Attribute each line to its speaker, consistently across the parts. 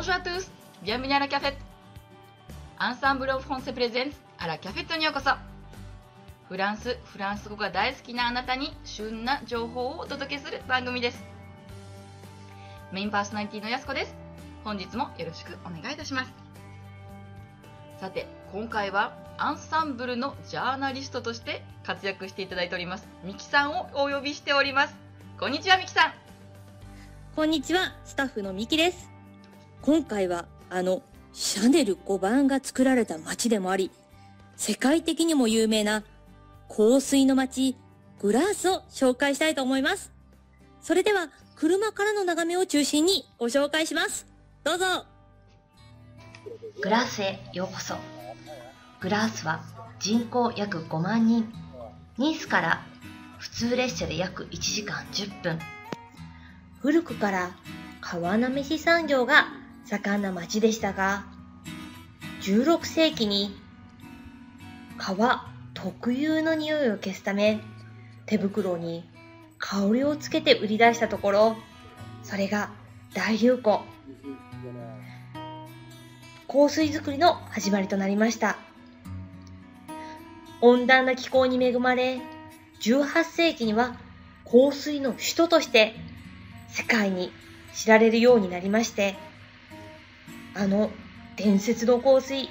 Speaker 1: Bonjour à tous! Bienvenue à la cafette! アンサンブル・オ・フォンセ・プレゼンツアラ・キャフェットにようこそフランス、フランス語が大好きなあなたに旬な情報をお届けする番組です。メインパーソナリティのやすこです。本日もよろしくお願いいたします。さて、今回はアンサンブルのジャーナリストとして活躍していただいております。ミキさんをお呼びしております。こんにちはミキさん。
Speaker 2: こんにちは、スタッフのミキです。今回はあのシャネル5番が作られた街でもあり、世界的にも有名な香水の街、グラースを紹介したいと思います。それでは、車からの眺めを中心にご紹介します。どうぞ
Speaker 3: グラースへようこそ。グラースは人口約5万人。ニースから普通列車で約1時間10分。古くから川なめし産業が盛んな町でしたが、16世紀に川特有の匂いを消すため、手袋に香りをつけて売り出したところ、それが大流行。香水作りの始まりとなりました。温暖な気候に恵まれ、18世紀には香水の首都として世界に知られるようになりまして、あの伝説の香水、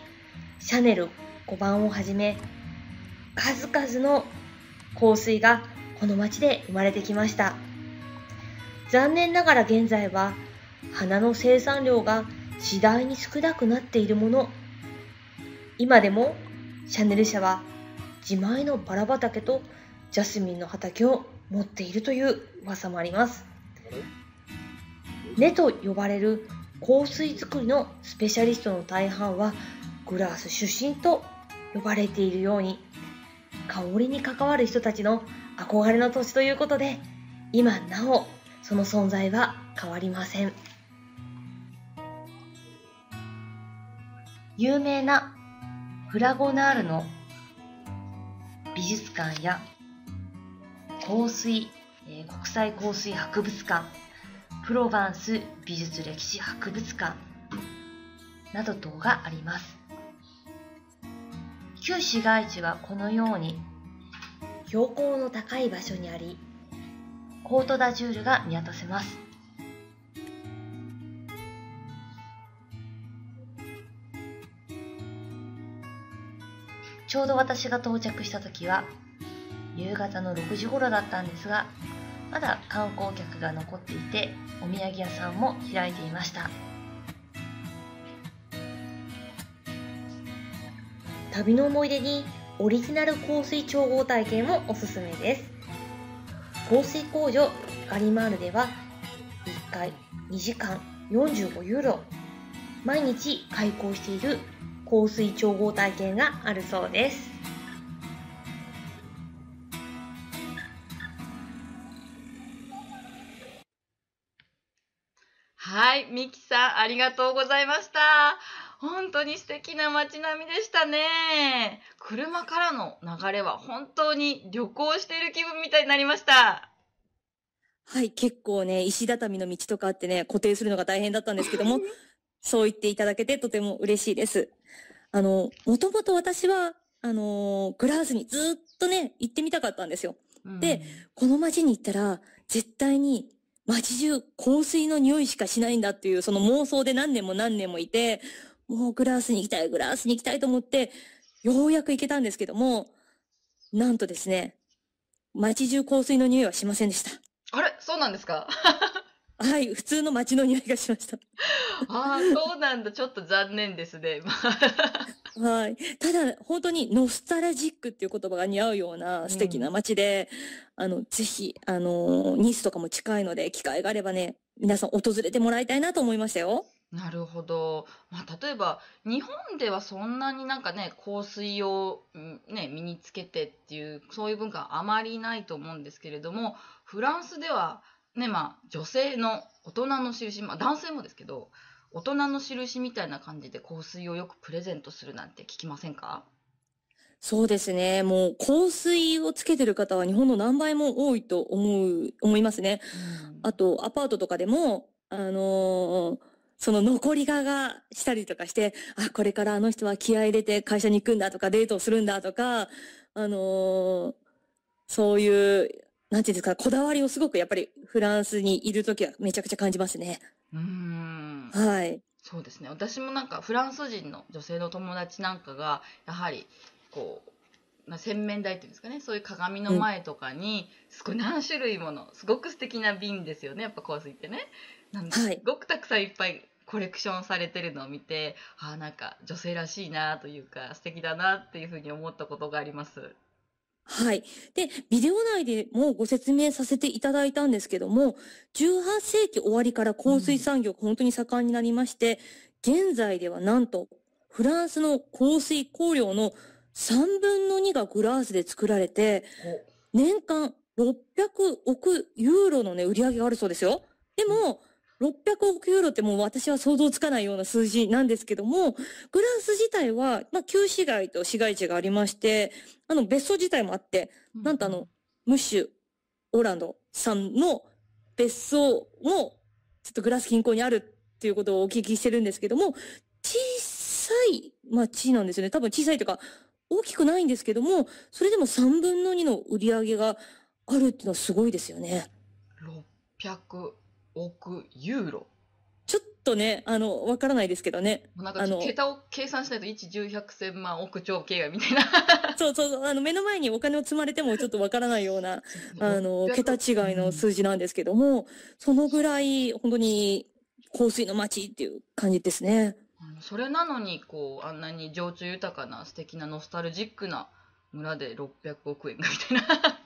Speaker 3: シャネル5番をはじめ、数々の香水がこの街で生まれてきました。残念ながら現在は花の生産量が次第に少なくなっているもの。今でもシャネル社は自前のバラ畑とジャスミンの畑を持っているという噂もあります。根と呼ばれる香水作りのスペシャリストの大半はグラス出身と呼ばれているように香りに関わる人たちの憧れの土地ということで今なおその存在は変わりません。有名なフラゴナールの美術館や香水、えー国際香水博物館プロヴァンス美術歴史博物館など等があります。旧市街地はこのように標高の高い場所にありコートダジュールが見渡せます。ちょうど私が到着した時は夕方の6時頃だったんですがまだ観光客が残っていてお土産屋さんも開いていました。旅の思い出にオリジナル香水調合体験もおすすめです。香水工場ガリマールでは1回2時間45ユーロ毎日開講している香水調合体験があるそうです。
Speaker 1: はい、ミキさん、ありがとうございました。本当に素敵な街並みでしたね。車からの流れは本当に旅行している気分みたいになりました。
Speaker 2: はい、結構ね、石畳の道とかあってね、固定するのが大変だったんですけども、そう言っていただけてとても嬉しいです。あの、もともと私は、あのーグラースにずっとね、行ってみたかったんですよ。でこの街に行ったら、絶対に街中香水の匂いしかしないんだっていう、その妄想で何年も何年もいて、もうグラースに行きたい、グラースに行きたいと思って、ようやく行けたんですけども、なんとですね、街中香水の匂いはしませんでした。
Speaker 1: あれ？そうなんですか？
Speaker 2: はい、普通の街の匂いがしました。
Speaker 1: ああ、そうなんだ。ちょっと残念ですね。
Speaker 2: はい。ただ、本当にノスタルジックっていう言葉が似合うような素敵な街で、あの、ぜひ、あの、ニースとかも近いので、機会があればね、皆さん訪れてもらいたいなと思いましたよ。
Speaker 1: なるほど。まあ、例えば、日本ではそんなになんかね、香水を、うんね、身につけてっていう、そういう文化はあまりないと思うんですけれども、フランスでは、ね、まあ、女性の大人の印、まあ、男性もですけど、大人の印みたいな感じで香水をよくプレゼントするなんて聞きませんか？
Speaker 2: そうですね。もう香水をつけてる方は日本の何倍も多いと思う、思いますね。あと、アパートとかでも、あのーその残りががしたりとかして、あ、これからあの人は気合い入れて会社に行くんだとか、デートをするんだとか、あのーそういう、なんていうんですか、こだわりをすごくやっぱりフランスにいるときはめちゃくちゃ感じますね。
Speaker 1: うーん。
Speaker 2: はい。
Speaker 1: そうですね。私もなんかフランス人の女性の友達なんかが、やはり、こう、まあ、洗面台っていうんですかね、そういう鏡の前とかに、すごい何種類もの、すごく素敵な瓶ですよね、やっぱ香水ってね。なんすごくたくさんいっぱいコレクションされてるのを見て、ああ、なんか女性らしいなというか、素敵だなっていうふうに思ったことがあります。
Speaker 2: はい。で、ビデオ内でもご説明させていただいたんですけども、18世紀終わりから香水産業が本当に盛んになりまして、現在ではなんと、フランスの香水香料の3分の2がグラースで作られて、年間600億ユーロのね、売り上げがあるそうですよ。でも、600億ユーロってもう私は想像つかないような数字なんですけども、グラース自体は、まあ、旧市街と市街地がありまして、あの、別荘自体もあって、なんとあの、ムッシュ、オーランドさんの別荘も、ちょっとグラス近郊にあるっていうことをお聞きしてるんですけども、小さい町なんですよね。多分小さいというか、大きくないんですけども、それでも3分の2の売り上げがあるっていうのはすごいですよね。
Speaker 1: 600億ユーロ。
Speaker 2: ちょっとね、あの、わからないですけどね。
Speaker 1: なんか桁を計算しないと1、10、100、1000万億兆経営みたいな。
Speaker 2: そうそうそう、あの、目の前にお金を積まれてもちょっとわからないような、あの、桁違いの数字なんですけども、そのぐらい、本当に、香水の街っていう感じですね。
Speaker 1: うんそれなのにこうあんなに情緒豊かな素敵なノスタルジックな村で600億円がみたいな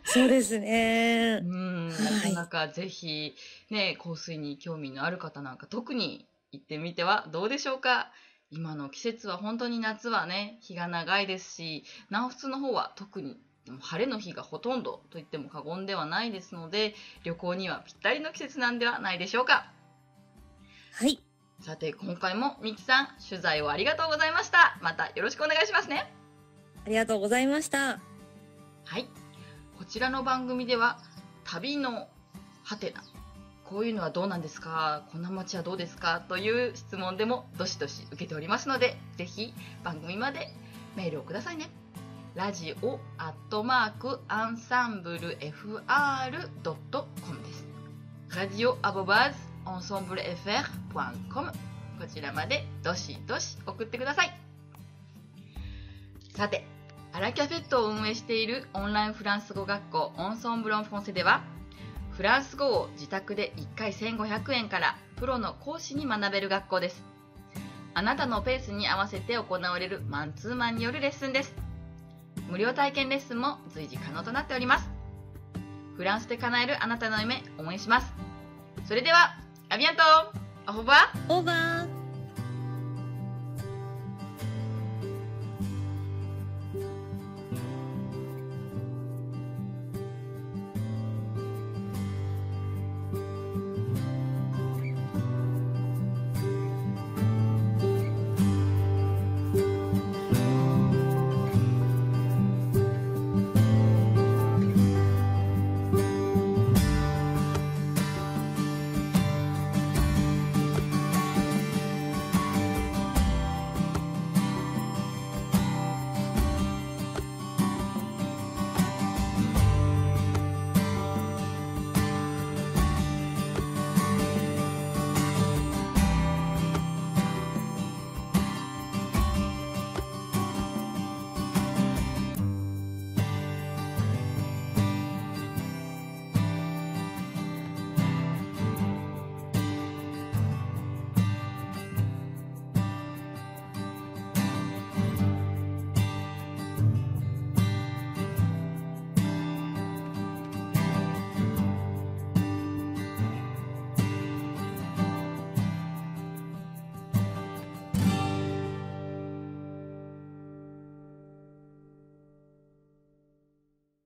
Speaker 2: そうですね。
Speaker 1: う。ん。な
Speaker 2: はい。
Speaker 1: かなかぜひね香水に興味のある方なんか特に行ってみてはどうでしょうか？今の季節は本当に夏はね日が長いですし南仏の方は特に晴れの日がほとんどと言っても過言ではないですので旅行にはぴったりの季節なんではないでしょうか？
Speaker 2: はい。
Speaker 1: さて今回もミキさん取材をありがとうございました。またよろしくお願いしますね。
Speaker 2: ありがとうございました。
Speaker 1: はい。こちらの番組では旅のハテナこういうのはどうなんですかこんな街はどうですかという質問でもどしどし受けておりますのでぜひ番組までメールをくださいね。ラジオアットマークアンサンブル FR.com です。ラジオアボバーズアンサンブル FR.com こちらまでどしどし送ってください。さてアラキャフェットを運営しているオンラインフランス語学校オンソンブロンフォンセではフランス語を自宅で1回1500円からプロの講師に学べる学校です。あなたのペースに合わせて行われるマンツーマンによるレッスンです。無料体験レッスンも随時可能となっております。フランスで叶えるあなたの夢応援します。それではアビアントオーバー
Speaker 2: オーバー